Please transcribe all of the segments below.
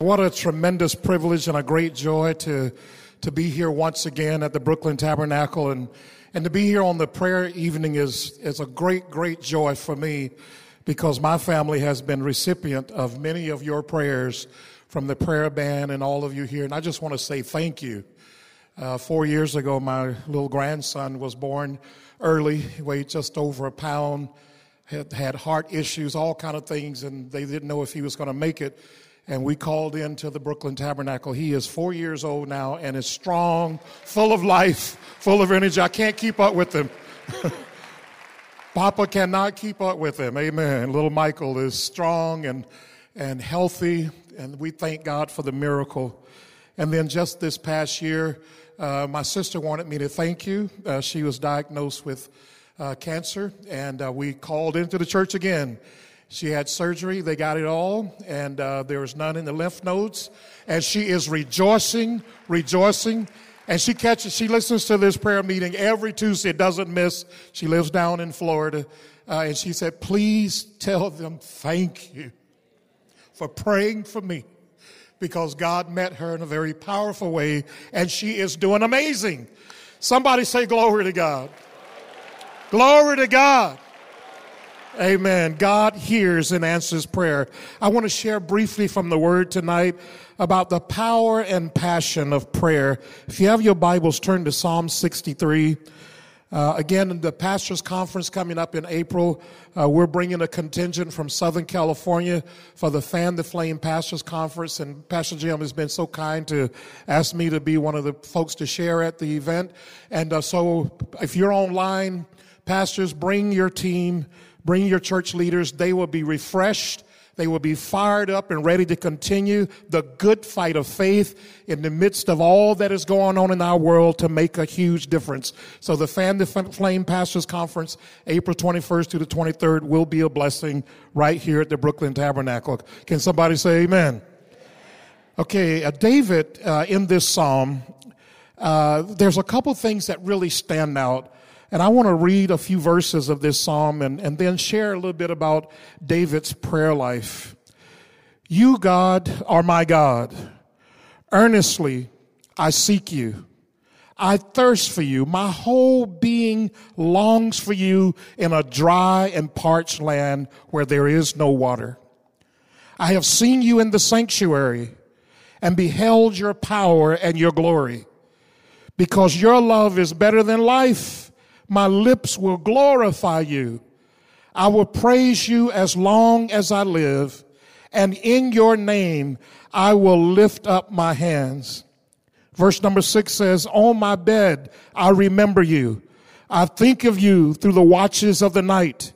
What a tremendous privilege and a great joy to, to be here once again at the Brooklyn Tabernacle. And, and to be here on the prayer evening is, is a great, great joy for me because my family has been recipient of many of your prayers from the prayer band and all of you here. And I just want to say thank you. Uh, four years ago, my little grandson was born early, he weighed just over a pound, had, had heart issues, all kind of things, and they didn't know if he was going to make it and we called into the Brooklyn Tabernacle. He is four years old now and is strong, full of life, full of energy. I can't keep up with him. Papa cannot keep up with him. Amen. Little Michael is strong and, and healthy, and we thank God for the miracle. And then just this past year, uh, my sister wanted me to thank you. Uh, she was diagnosed with uh, cancer, and uh, we called into the church again she had surgery. They got it all, and uh, there was none in the lymph nodes. And she is rejoicing, rejoicing. And she catches, she listens to this prayer meeting every Tuesday, doesn't miss. She lives down in Florida. Uh, and she said, please tell them thank you for praying for me because God met her in a very powerful way and she is doing amazing. Somebody say glory to God. Glory to God. Amen. God hears and answers prayer. I want to share briefly from the word tonight about the power and passion of prayer. If you have your Bibles, turn to Psalm 63. Uh, again, the pastors' conference coming up in April. Uh, we're bringing a contingent from Southern California for the Fan the Flame Pastors' Conference, and Pastor Jim has been so kind to ask me to be one of the folks to share at the event. And uh, so, if you're online, pastors, bring your team. Bring your church leaders. They will be refreshed. They will be fired up and ready to continue the good fight of faith in the midst of all that is going on in our world to make a huge difference. So the Fan the Flame Pastors Conference, April 21st to the 23rd will be a blessing right here at the Brooklyn Tabernacle. Can somebody say amen? Okay, uh, David uh, in this psalm, uh, there's a couple things that really stand out and I want to read a few verses of this psalm and, and then share a little bit about David's prayer life. You, God, are my God. Earnestly, I seek you. I thirst for you. My whole being longs for you in a dry and parched land where there is no water. I have seen you in the sanctuary and beheld your power and your glory because your love is better than life my lips will glorify you. I will praise you as long as I live, and in your name I will lift up my hands. Verse number six says, On my bed I remember you. I think of you through the watches of the night.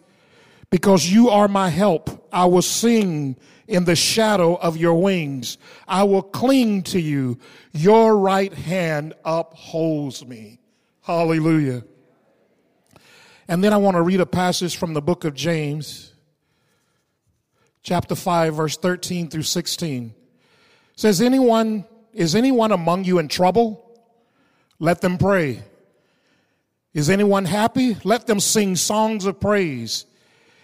Because you are my help, I will sing in the shadow of your wings. I will cling to you. Your right hand upholds me. Hallelujah. And then I want to read a passage from the book of James, chapter 5, verse 13 through 16. It says, anyone, is anyone among you in trouble? Let them pray. Is anyone happy? Let them sing songs of praise.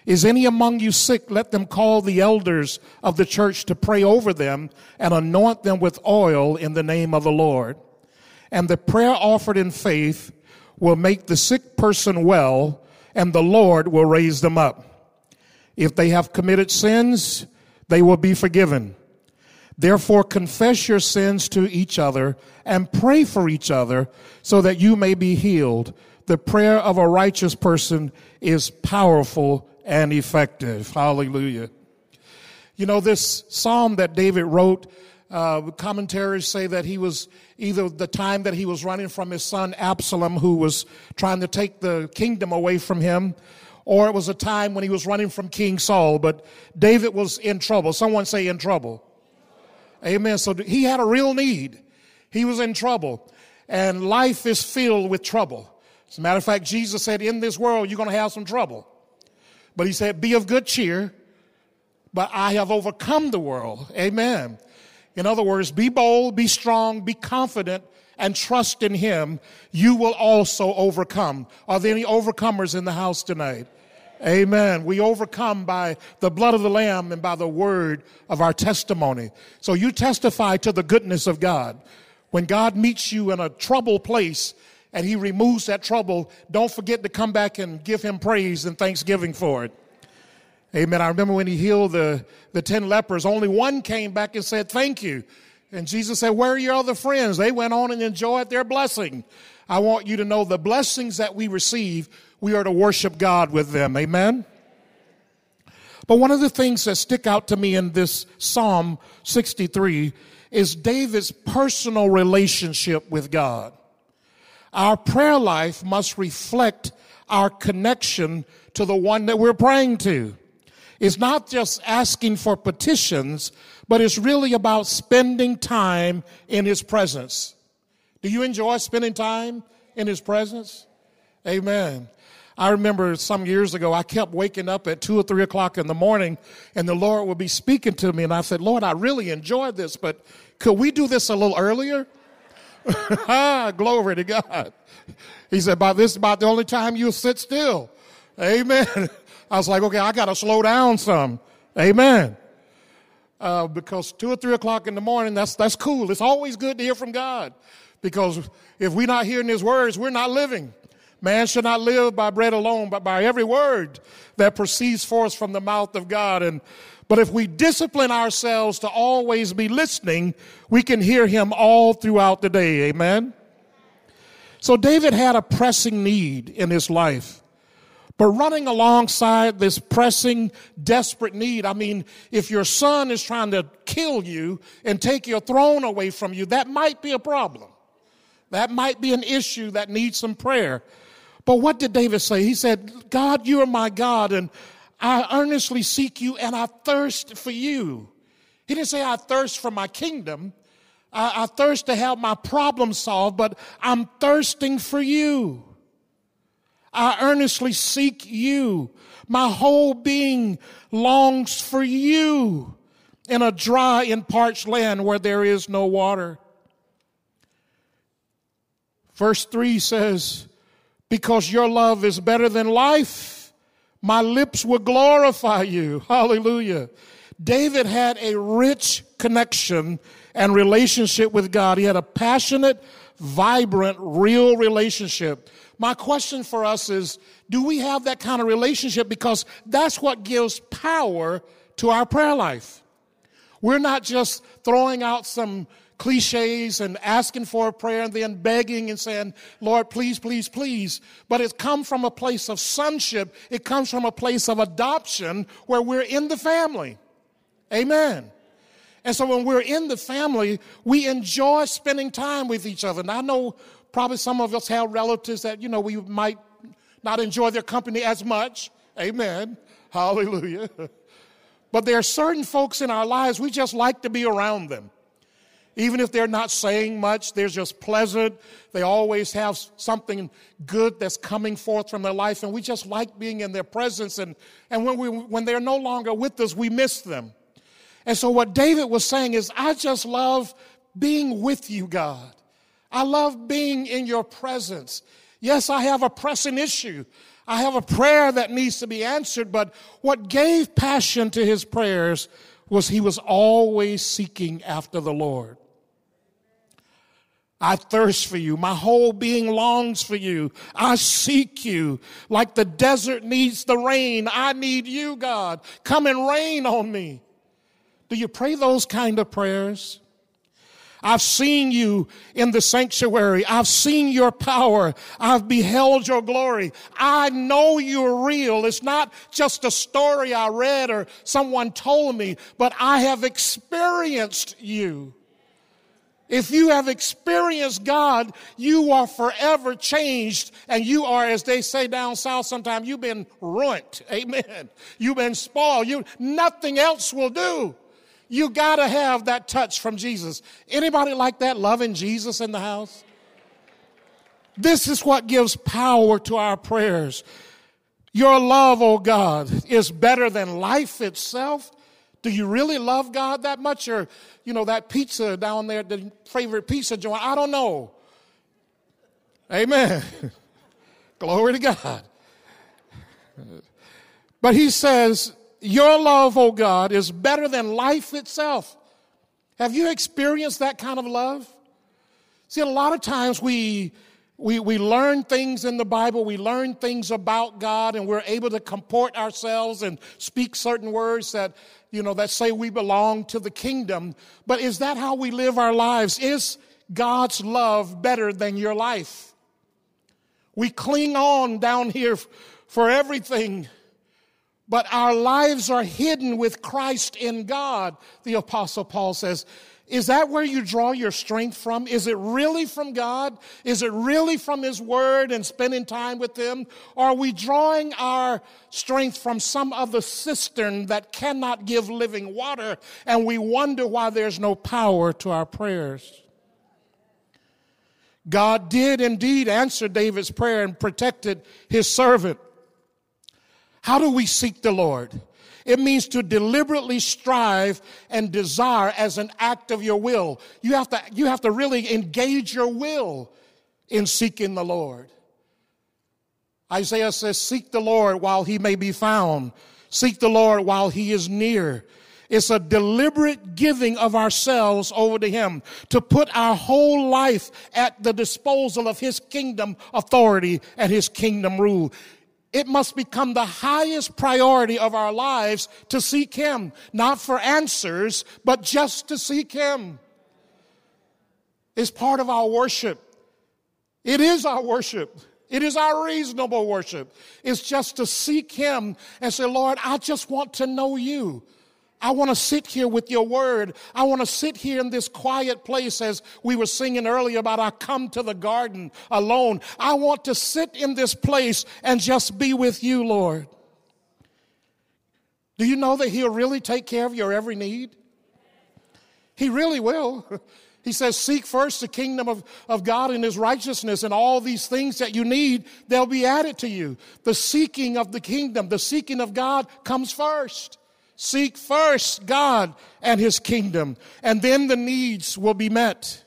Is any among you sick? Let them call the elders of the church to pray over them and anoint them with oil in the name of the Lord. And the prayer offered in faith will make the sick person well, and the Lord will raise them up. If they have committed sins, they will be forgiven. Therefore, confess your sins to each other and pray for each other so that you may be healed. The prayer of a righteous person is powerful and effective. Hallelujah. You know, this psalm that David wrote uh, commentaries say that he was either the time that he was running from his son Absalom, who was trying to take the kingdom away from him, or it was a time when he was running from King Saul. But David was in trouble. Someone say in trouble. Amen. So he had a real need. He was in trouble. And life is filled with trouble. As a matter of fact, Jesus said, In this world, you're going to have some trouble. But he said, Be of good cheer, but I have overcome the world. Amen. In other words, be bold, be strong, be confident, and trust in Him. You will also overcome. Are there any overcomers in the house tonight? Amen. We overcome by the blood of the Lamb and by the word of our testimony. So you testify to the goodness of God. When God meets you in a troubled place and he removes that trouble, don't forget to come back and give him praise and thanksgiving for it. Amen. I remember when he healed the, the 10 lepers, only one came back and said, Thank you. And Jesus said, Where are your other friends? They went on and enjoyed their blessing. I want you to know the blessings that we receive we are to worship God with them. Amen? But one of the things that stick out to me in this Psalm 63 is David's personal relationship with God. Our prayer life must reflect our connection to the one that we're praying to. It's not just asking for petitions, but it's really about spending time in His presence. Do you enjoy spending time in His presence? Amen. I remember some years ago, I kept waking up at two or three o'clock in the morning, and the Lord would be speaking to me, and I said, Lord, I really enjoyed this, but could we do this a little earlier? ah, glory to God. He said, by this is about the only time you'll sit still. Amen. I was like, okay, I got to slow down some. Amen. Uh, because two or three o'clock in the morning, that's, that's cool. It's always good to hear from God. Because if we're not hearing His words, we're not living. Man shall not live by bread alone, but by every word that proceeds forth from the mouth of God. And but if we discipline ourselves to always be listening, we can hear him all throughout the day. Amen. So David had a pressing need in his life. But running alongside this pressing, desperate need, I mean, if your son is trying to kill you and take your throne away from you, that might be a problem. That might be an issue that needs some prayer. But what did David say? He said, God, you are my God, and I earnestly seek you, and I thirst for you. He didn't say, I thirst for my kingdom. I, I thirst to have my problem solved, but I'm thirsting for you. I earnestly seek you. My whole being longs for you in a dry and parched land where there is no water. Verse 3 says, because your love is better than life. My lips will glorify you. Hallelujah. David had a rich connection and relationship with God. He had a passionate, vibrant, real relationship. My question for us is do we have that kind of relationship? Because that's what gives power to our prayer life. We're not just throwing out some cliches and asking for a prayer and then begging and saying, Lord, please, please, please. But it comes from a place of sonship. It comes from a place of adoption where we're in the family. Amen. And so when we're in the family, we enjoy spending time with each other. And I know probably some of us have relatives that, you know, we might not enjoy their company as much. Amen. Hallelujah. But there are certain folks in our lives, we just like to be around them. Even if they're not saying much, they're just pleasant. They always have something good that's coming forth from their life, and we just like being in their presence. And, and when, we, when they're no longer with us, we miss them. And so, what David was saying is, I just love being with you, God. I love being in your presence. Yes, I have a pressing issue. I have a prayer that needs to be answered, but what gave passion to his prayers was he was always seeking after the Lord. I thirst for you. My whole being longs for you. I seek you. Like the desert needs the rain, I need you, God. Come and rain on me. Do you pray those kind of prayers? I've seen you in the sanctuary. I've seen your power. I've beheld your glory. I know you're real. It's not just a story I read or someone told me, but I have experienced you. If you have experienced God, you are forever changed and you are, as they say down south sometimes, you've been ruined. Amen. You've been spoiled. You, nothing else will do. You gotta have that touch from Jesus. Anybody like that loving Jesus in the house? This is what gives power to our prayers. Your love, oh God, is better than life itself. Do you really love God that much? Or, you know, that pizza down there, the favorite pizza joint? I don't know. Amen. Glory to God. But he says, Your love, O God, is better than life itself. Have you experienced that kind of love? See, a lot of times we, we, we learn things in the Bible, we learn things about God, and we're able to comport ourselves and speak certain words that, you know, that say we belong to the kingdom. But is that how we live our lives? Is God's love better than your life? We cling on down here for everything, but our lives are hidden with Christ in God, the Apostle Paul says. Is that where you draw your strength from? Is it really from God? Is it really from His Word and spending time with Him? Or are we drawing our strength from some other cistern that cannot give living water and we wonder why there's no power to our prayers? God did indeed answer David's prayer and protected his servant. How do we seek the Lord? It means to deliberately strive and desire as an act of your will. You have to, you have to really engage your will in seeking the Lord. Isaiah says, Seek the Lord while he may be found. Seek the Lord while he is near. It's a deliberate giving of ourselves over to Him to put our whole life at the disposal of His kingdom authority and His kingdom rule. It must become the highest priority of our lives to seek Him, not for answers, but just to seek Him. It's part of our worship. It is our worship. It is our reasonable worship. It's just to seek Him and say, Lord, I just want to know you. I want to sit here with your word. I want to sit here in this quiet place as we were singing earlier about I come to the garden alone. I want to sit in this place and just be with you, Lord. Do you know that He'll really take care of your every need? He really will. He says, Seek first the kingdom of, of God and His righteousness, and all these things that you need, they'll be added to you. The seeking of the kingdom, the seeking of God comes first. Seek first God and His kingdom, and then the needs will be met.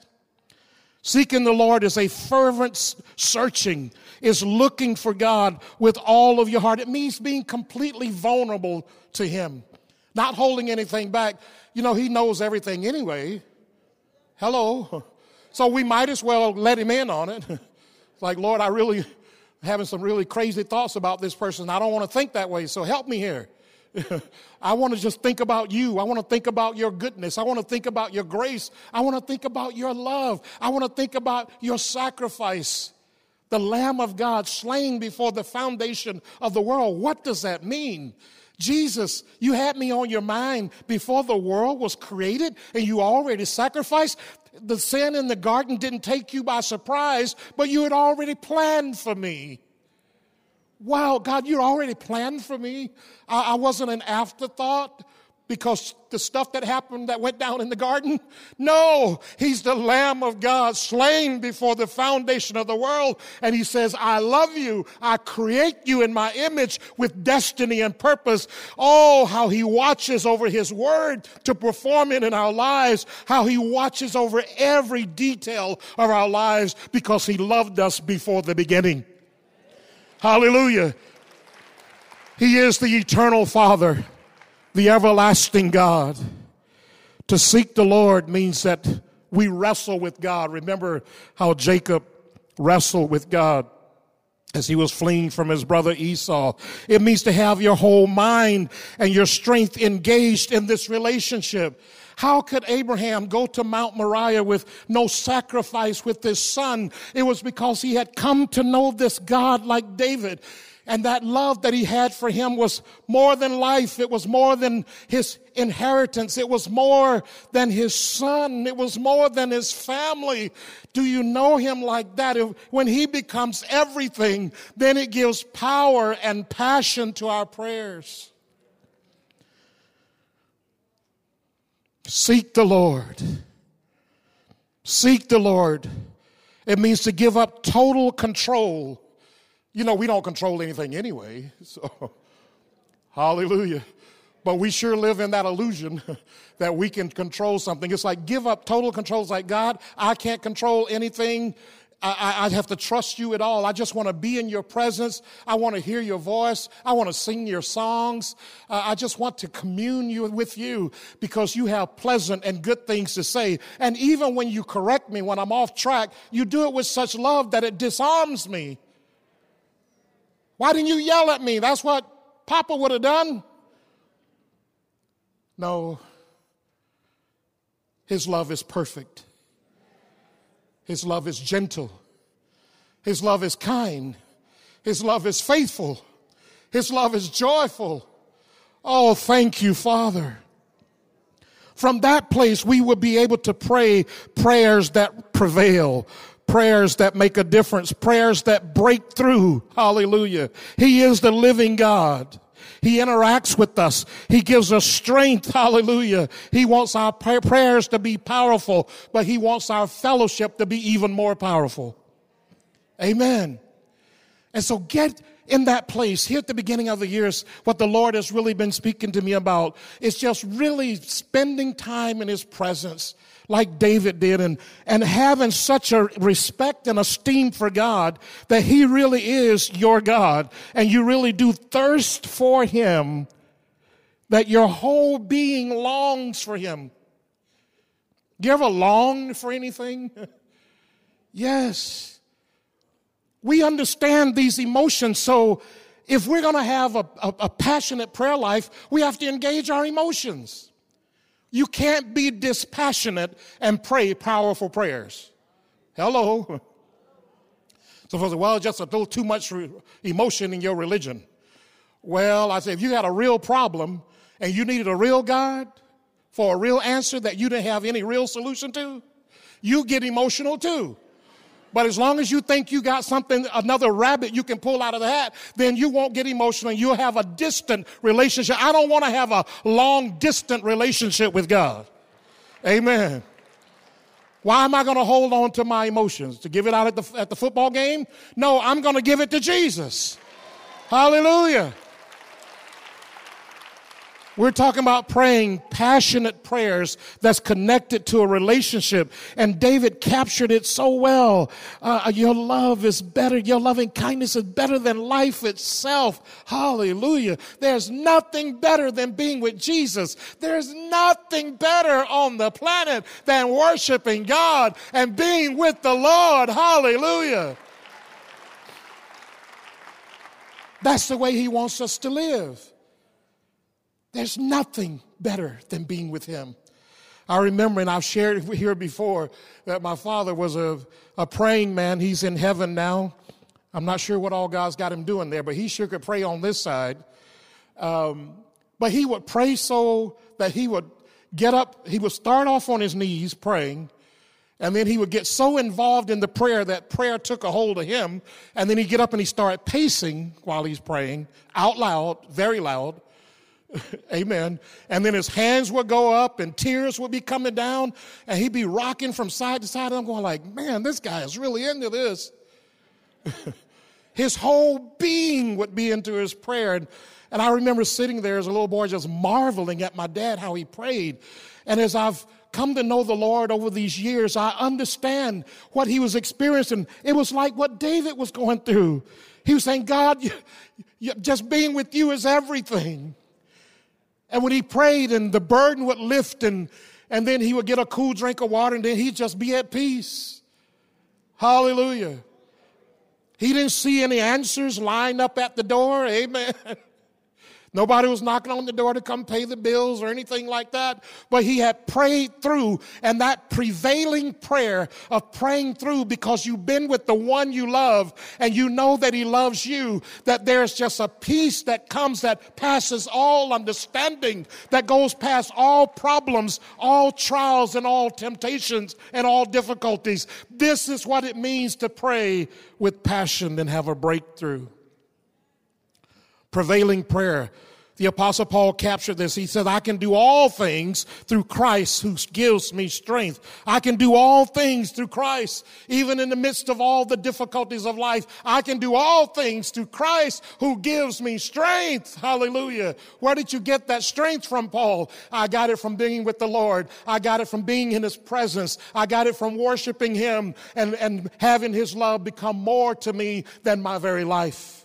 Seeking the Lord is a fervent searching, is looking for God with all of your heart. It means being completely vulnerable to Him, not holding anything back. You know, He knows everything anyway. Hello. So we might as well let Him in on it. like, Lord, I really having some really crazy thoughts about this person. I don't want to think that way, so help me here. I want to just think about you. I want to think about your goodness. I want to think about your grace. I want to think about your love. I want to think about your sacrifice. The Lamb of God slain before the foundation of the world. What does that mean? Jesus, you had me on your mind before the world was created and you already sacrificed. The sin in the garden didn't take you by surprise, but you had already planned for me. Wow, God, you already planned for me. I, I wasn't an afterthought because the stuff that happened that went down in the garden? No, he's the Lamb of God slain before the foundation of the world. And he says, I love you. I create you in my image with destiny and purpose. Oh, how he watches over his word to perform it in our lives. How he watches over every detail of our lives because he loved us before the beginning. Hallelujah. He is the eternal Father, the everlasting God. To seek the Lord means that we wrestle with God. Remember how Jacob wrestled with God as he was fleeing from his brother Esau. It means to have your whole mind and your strength engaged in this relationship. How could Abraham go to Mount Moriah with no sacrifice with his son? It was because he had come to know this God like David. And that love that he had for him was more than life. It was more than his inheritance. It was more than his son. It was more than his family. Do you know him like that? When he becomes everything, then it gives power and passion to our prayers. Seek the Lord. Seek the Lord. It means to give up total control. You know, we don't control anything anyway. So, hallelujah. But we sure live in that illusion that we can control something. It's like give up total control. It's like, God, I can't control anything. I, would have to trust you at all. I just want to be in your presence. I want to hear your voice. I want to sing your songs. Uh, I just want to commune you, with you because you have pleasant and good things to say. And even when you correct me when I'm off track, you do it with such love that it disarms me. Why didn't you yell at me? That's what Papa would have done. No, his love is perfect. His love is gentle. His love is kind. His love is faithful. His love is joyful. Oh, thank you, Father. From that place, we will be able to pray prayers that prevail, prayers that make a difference, prayers that break through. Hallelujah. He is the living God. He interacts with us. He gives us strength. Hallelujah. He wants our prayers to be powerful, but He wants our fellowship to be even more powerful. Amen. And so get in that place here at the beginning of the years, what the Lord has really been speaking to me about is just really spending time in His presence like David did and, and having such a respect and esteem for God that He really is your God and you really do thirst for Him, that your whole being longs for Him. Do you ever long for anything? yes. We understand these emotions, so if we're going to have a, a, a passionate prayer life, we have to engage our emotions. You can't be dispassionate and pray powerful prayers. Hello. So for the well, just a little too much emotion in your religion. Well, I say if you had a real problem and you needed a real God for a real answer that you didn't have any real solution to, you get emotional too. But as long as you think you got something, another rabbit you can pull out of the hat, then you won't get emotional. You'll have a distant relationship. I don't want to have a long, distant relationship with God. Amen. Why am I going to hold on to my emotions? To give it out at the, at the football game? No, I'm going to give it to Jesus. Hallelujah. We're talking about praying passionate prayers that's connected to a relationship. And David captured it so well. Uh, your love is better. Your loving kindness is better than life itself. Hallelujah. There's nothing better than being with Jesus. There's nothing better on the planet than worshiping God and being with the Lord. Hallelujah. That's the way he wants us to live. There's nothing better than being with Him. I remember, and I've shared here before, that my father was a, a praying man. He's in heaven now. I'm not sure what all God's got him doing there, but he sure could pray on this side. Um, but he would pray so that he would get up, he would start off on his knees praying, and then he would get so involved in the prayer that prayer took a hold of him, and then he'd get up and he started pacing while he's praying out loud, very loud. Amen. And then his hands would go up and tears would be coming down and he'd be rocking from side to side. And I'm going like, man, this guy is really into this. his whole being would be into his prayer. And, and I remember sitting there as a little boy just marveling at my dad, how he prayed. And as I've come to know the Lord over these years, I understand what he was experiencing. It was like what David was going through. He was saying, God, you, you, just being with you is everything. And when he prayed, and the burden would lift, and, and then he would get a cool drink of water, and then he'd just be at peace. Hallelujah. He didn't see any answers lined up at the door. Amen. Nobody was knocking on the door to come pay the bills or anything like that. But he had prayed through, and that prevailing prayer of praying through because you've been with the one you love and you know that he loves you, that there's just a peace that comes that passes all understanding, that goes past all problems, all trials, and all temptations and all difficulties. This is what it means to pray with passion and have a breakthrough prevailing prayer. The apostle Paul captured this. He said, I can do all things through Christ who gives me strength. I can do all things through Christ, even in the midst of all the difficulties of life. I can do all things through Christ who gives me strength. Hallelujah. Where did you get that strength from, Paul? I got it from being with the Lord. I got it from being in his presence. I got it from worshiping him and, and having his love become more to me than my very life.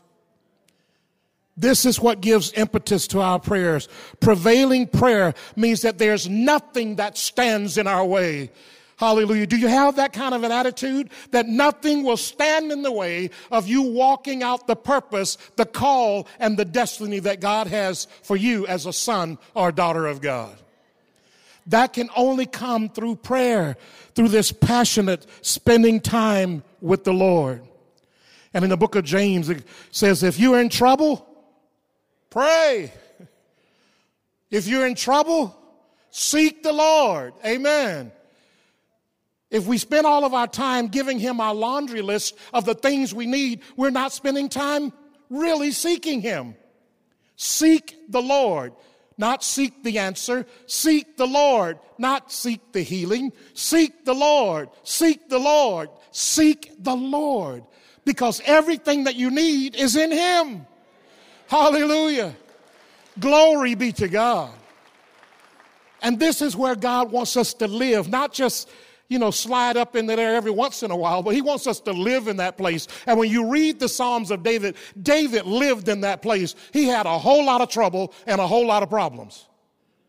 This is what gives impetus to our prayers. Prevailing prayer means that there's nothing that stands in our way. Hallelujah. Do you have that kind of an attitude? That nothing will stand in the way of you walking out the purpose, the call, and the destiny that God has for you as a son or daughter of God. That can only come through prayer, through this passionate spending time with the Lord. And in the book of James, it says, if you're in trouble, Pray. If you're in trouble, seek the Lord. Amen. If we spend all of our time giving Him our laundry list of the things we need, we're not spending time really seeking Him. Seek the Lord, not seek the answer. Seek the Lord, not seek the healing. Seek the Lord, seek the Lord, seek the Lord, because everything that you need is in Him. Hallelujah. Glory be to God. And this is where God wants us to live, not just, you know, slide up into there every once in a while, but He wants us to live in that place. And when you read the Psalms of David, David lived in that place. He had a whole lot of trouble and a whole lot of problems.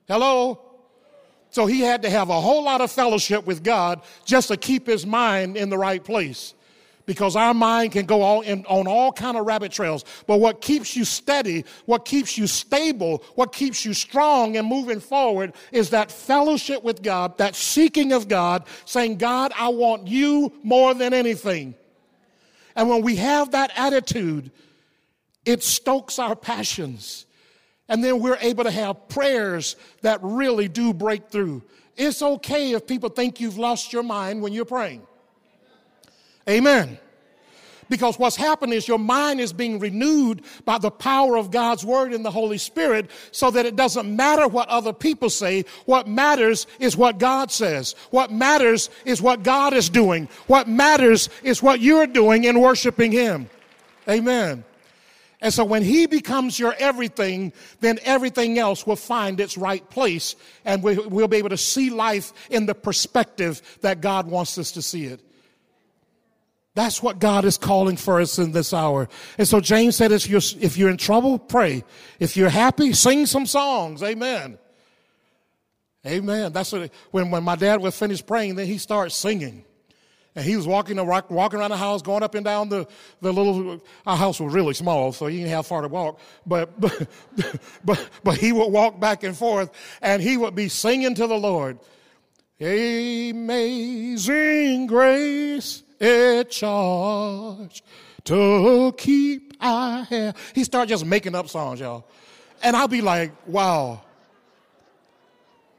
Hello? So he had to have a whole lot of fellowship with God just to keep his mind in the right place because our mind can go all in, on all kind of rabbit trails. But what keeps you steady what keeps you stable what keeps you strong and moving forward is that fellowship with god that seeking of god saying god i want you more than anything. And when we have that attitude it stokes our passions. And then we're able to have prayers that really do break through. It's okay if people think you've lost your mind when you're praying Amen. Because what's happening is your mind is being renewed by the power of God's word and the Holy Spirit so that it doesn't matter what other people say. What matters is what God says. What matters is what God is doing. What matters is what you're doing in worshiping Him. Amen. And so when He becomes your everything, then everything else will find its right place and we'll be able to see life in the perspective that God wants us to see it. That's what God is calling for us in this hour. And so James said, if you're, if you're in trouble, pray. If you're happy, sing some songs. Amen. Amen. That's what, when, when my dad was finished praying, then he started singing. And he was walking, walking around the house, going up and down the, the little, our house was really small, so he didn't have far to walk. But, but, but, but he would walk back and forth and he would be singing to the Lord. Amazing grace a charge to keep I have. He started just making up songs, y'all. And I'll be like, wow.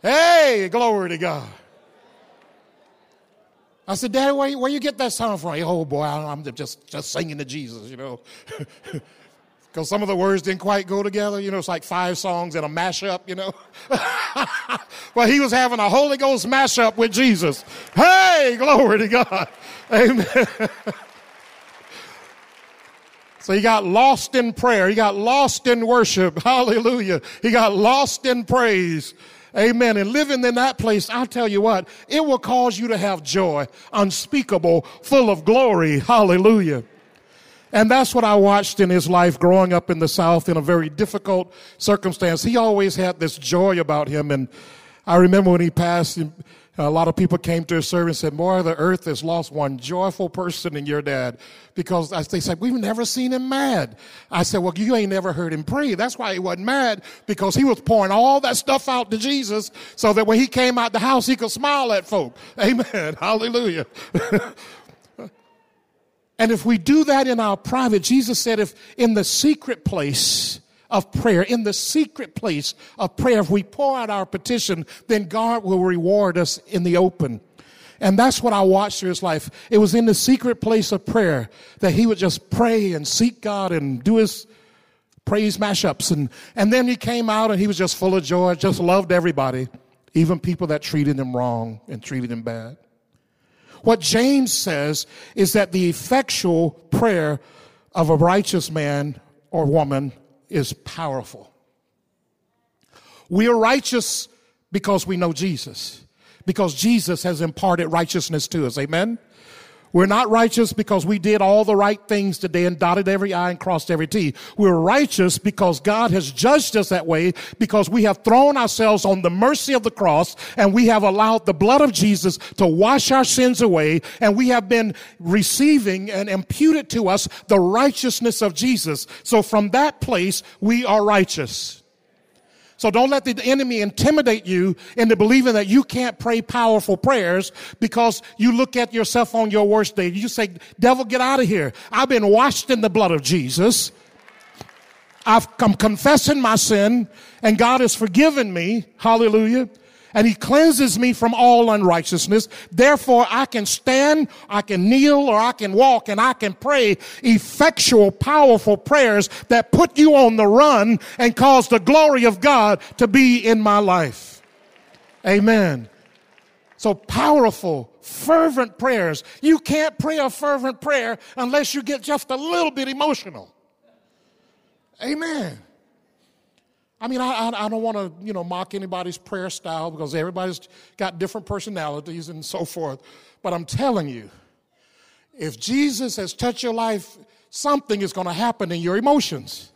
Hey, glory to God. I said, Daddy, where, where you get that song from? Oh boy, I'm just, just singing to Jesus, you know. Because some of the words didn't quite go together. You know, it's like five songs in a mashup, you know. well, he was having a Holy Ghost mashup with Jesus. Hey, glory to God. Amen. so he got lost in prayer. He got lost in worship. Hallelujah. He got lost in praise. Amen. And living in that place, I'll tell you what, it will cause you to have joy, unspeakable, full of glory. Hallelujah. And that's what I watched in his life growing up in the South in a very difficult circumstance. He always had this joy about him. And I remember when he passed, a lot of people came to his service and said, Boy, the earth has lost one joyful person in your dad. Because they said, We've never seen him mad. I said, Well, you ain't never heard him pray. That's why he wasn't mad, because he was pouring all that stuff out to Jesus so that when he came out the house, he could smile at folk. Amen. Hallelujah. and if we do that in our private, Jesus said, if in the secret place, of prayer, in the secret place of prayer, if we pour out our petition, then God will reward us in the open. And that's what I watched through his life. It was in the secret place of prayer that he would just pray and seek God and do his praise mashups. And, and then he came out and he was just full of joy, just loved everybody, even people that treated him wrong and treated him bad. What James says is that the effectual prayer of a righteous man or woman is powerful. We are righteous because we know Jesus, because Jesus has imparted righteousness to us. Amen? We're not righteous because we did all the right things today and dotted every I and crossed every T. We're righteous because God has judged us that way because we have thrown ourselves on the mercy of the cross and we have allowed the blood of Jesus to wash our sins away and we have been receiving and imputed to us the righteousness of Jesus. So from that place, we are righteous. So don't let the enemy intimidate you into believing that you can't pray powerful prayers because you look at yourself on your worst day. You say, devil, get out of here. I've been washed in the blood of Jesus. I've come confessing my sin and God has forgiven me. Hallelujah and he cleanses me from all unrighteousness. Therefore, I can stand, I can kneel, or I can walk, and I can pray effectual, powerful prayers that put you on the run and cause the glory of God to be in my life. Amen. So powerful, fervent prayers. You can't pray a fervent prayer unless you get just a little bit emotional. Amen. I mean, I, I, don't want to, you know, mock anybody's prayer style because everybody's got different personalities and so forth. But I'm telling you, if Jesus has touched your life, something is going to happen in your emotions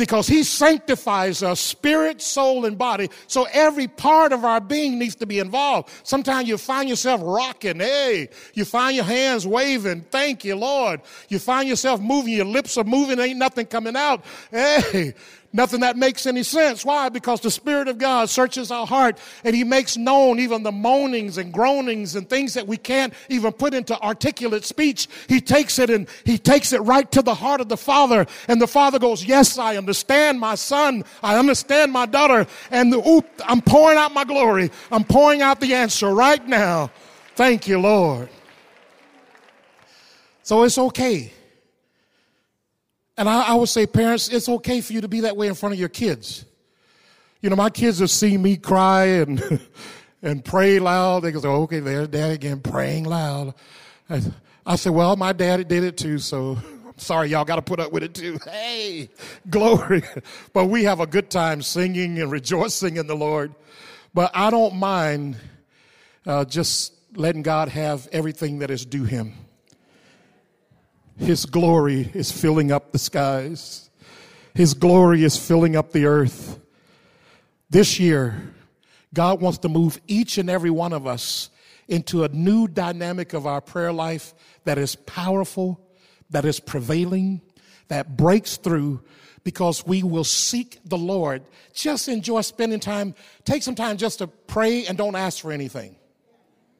because he sanctifies us spirit, soul, and body. So every part of our being needs to be involved. Sometimes you find yourself rocking. Hey, you find your hands waving. Thank you, Lord. You find yourself moving. Your lips are moving. Ain't nothing coming out. Hey, Nothing that makes any sense. Why? Because the Spirit of God searches our heart and He makes known even the moanings and groanings and things that we can't even put into articulate speech. He takes it and He takes it right to the heart of the Father. And the Father goes, Yes, I understand my son. I understand my daughter. And the, oop, I'm pouring out my glory. I'm pouring out the answer right now. Thank you, Lord. So it's okay and I, I would say, parents, it's okay for you to be that way in front of your kids. You know, my kids have seen me cry and and pray loud. They go, okay, there's dad again praying loud. I, I said, well, my daddy did it too, so I'm sorry, y'all got to put up with it too. Hey, glory. But we have a good time singing and rejoicing in the Lord. But I don't mind uh, just letting God have everything that is due him. His glory is filling up the skies. His glory is filling up the earth. This year, God wants to move each and every one of us into a new dynamic of our prayer life that is powerful, that is prevailing, that breaks through because we will seek the Lord. Just enjoy spending time. Take some time just to pray and don't ask for anything.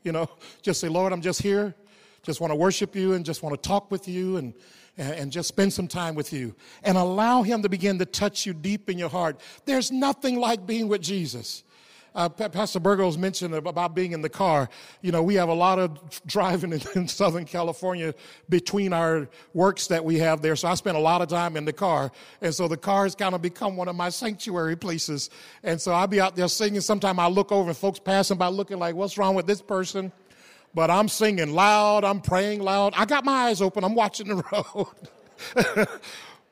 You know, just say, Lord, I'm just here just want to worship you and just want to talk with you and, and just spend some time with you and allow him to begin to touch you deep in your heart. There's nothing like being with Jesus. Uh, Pastor Burgos mentioned about being in the car. You know, we have a lot of driving in, in, Southern California between our works that we have there. So I spend a lot of time in the car. And so the car has kind of become one of my sanctuary places. And so I'll be out there singing. Sometimes I look over and folks passing by looking like, what's wrong with this person? But I'm singing loud, I'm praying loud. I got my eyes open, I'm watching the road.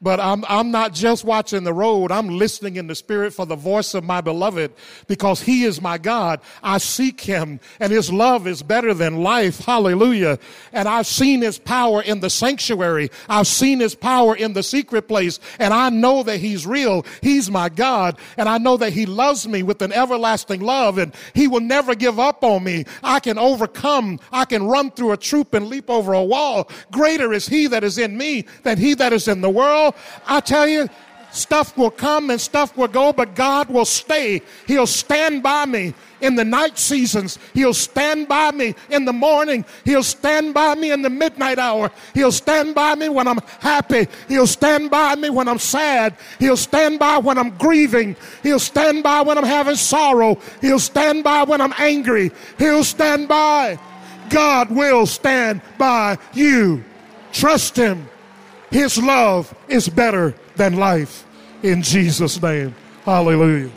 But I'm, I'm not just watching the road. I'm listening in the spirit for the voice of my beloved because he is my God. I seek him and his love is better than life. Hallelujah. And I've seen his power in the sanctuary. I've seen his power in the secret place and I know that he's real. He's my God and I know that he loves me with an everlasting love and he will never give up on me. I can overcome. I can run through a troop and leap over a wall. Greater is he that is in me than he that is in the world. I tell you, stuff will come and stuff will go, but God will stay. He'll stand by me in the night seasons. He'll stand by me in the morning. He'll stand by me in the midnight hour. He'll stand by me when I'm happy. He'll stand by me when I'm sad. He'll stand by when I'm grieving. He'll stand by when I'm having sorrow. He'll stand by when I'm angry. He'll stand by. God will stand by you. Trust Him. His love is better than life. in Jesus' name. Hallelujah.